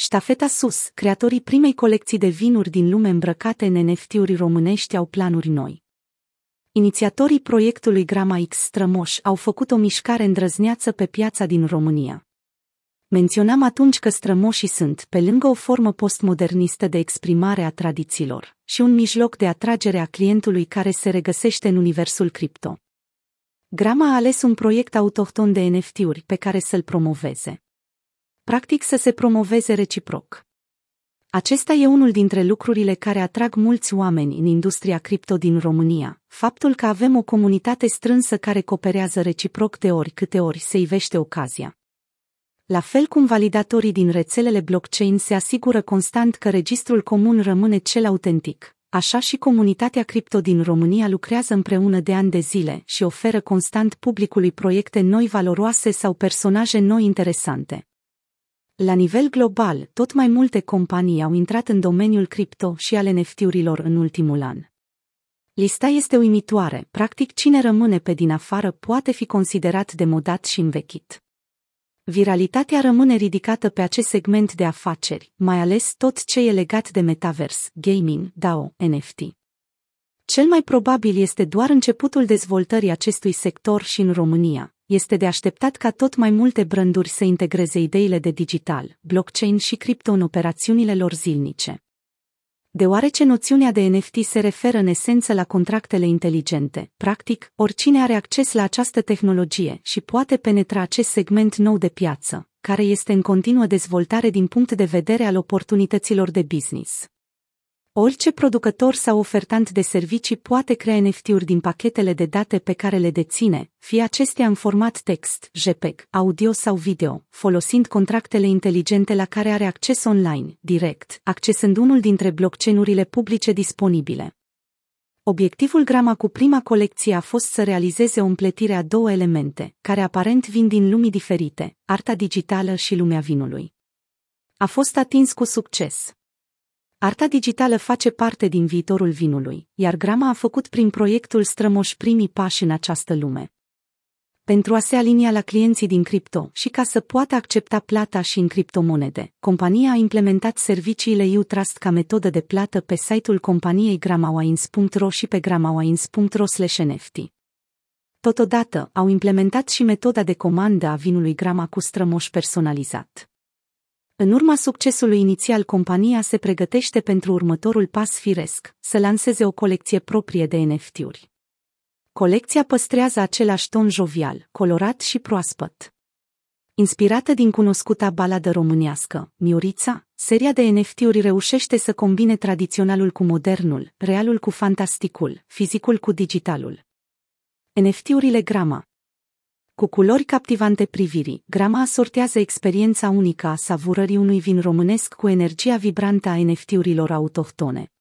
Ștafeta sus, creatorii primei colecții de vinuri din lume îmbrăcate în NFT-uri românești au planuri noi. Inițiatorii proiectului Grama X Strămoș au făcut o mișcare îndrăzneață pe piața din România. Menționam atunci că strămoșii sunt, pe lângă o formă postmodernistă de exprimare a tradițiilor, și un mijloc de atragere a clientului care se regăsește în universul cripto. Grama a ales un proiect autohton de NFT-uri pe care să-l promoveze. Practic să se promoveze reciproc. Acesta e unul dintre lucrurile care atrag mulți oameni în industria cripto din România, faptul că avem o comunitate strânsă care cooperează reciproc de ori câte ori se ivește ocazia. La fel cum validatorii din rețelele blockchain se asigură constant că registrul comun rămâne cel autentic, așa și comunitatea cripto din România lucrează împreună de ani de zile și oferă constant publicului proiecte noi valoroase sau personaje noi interesante. La nivel global, tot mai multe companii au intrat în domeniul cripto și ale NFT-urilor în ultimul an. Lista este uimitoare, practic cine rămâne pe din afară poate fi considerat demodat și învechit. Viralitatea rămâne ridicată pe acest segment de afaceri, mai ales tot ce e legat de metavers, gaming, DAO, NFT. Cel mai probabil este doar începutul dezvoltării acestui sector și în România. Este de așteptat ca tot mai multe branduri să integreze ideile de digital, blockchain și cripto în operațiunile lor zilnice deoarece noțiunea de NFT se referă în esență la contractele inteligente. Practic, oricine are acces la această tehnologie și poate penetra acest segment nou de piață, care este în continuă dezvoltare din punct de vedere al oportunităților de business. Orice producător sau ofertant de servicii poate crea NFT-uri din pachetele de date pe care le deține, fie acestea în format text, JPEG, audio sau video, folosind contractele inteligente la care are acces online, direct, accesând unul dintre blockchain-urile publice disponibile. Obiectivul Grama cu prima colecție a fost să realizeze o împletire a două elemente, care aparent vin din lumii diferite, arta digitală și lumea vinului. A fost atins cu succes. Arta digitală face parte din viitorul vinului, iar Grama a făcut prin proiectul Strămoș primii pași în această lume. Pentru a se alinia la clienții din cripto și ca să poată accepta plata și în criptomonede, compania a implementat serviciile U-Trust ca metodă de plată pe site-ul companiei gramawines.ro și pe gramawines.ro NFT. Totodată, au implementat și metoda de comandă a vinului Grama cu strămoș personalizat. În urma succesului inițial, compania se pregătește pentru următorul pas firesc, să lanseze o colecție proprie de NFT-uri. Colecția păstrează același ton jovial, colorat și proaspăt. Inspirată din cunoscuta baladă românească, Miorița, seria de NFT-uri reușește să combine tradiționalul cu modernul, realul cu fantasticul, fizicul cu digitalul. NFT-urile Grama, cu culori captivante privirii, grama asortează experiența unică a savurării unui vin românesc cu energia vibrantă a NFT-urilor autohtone.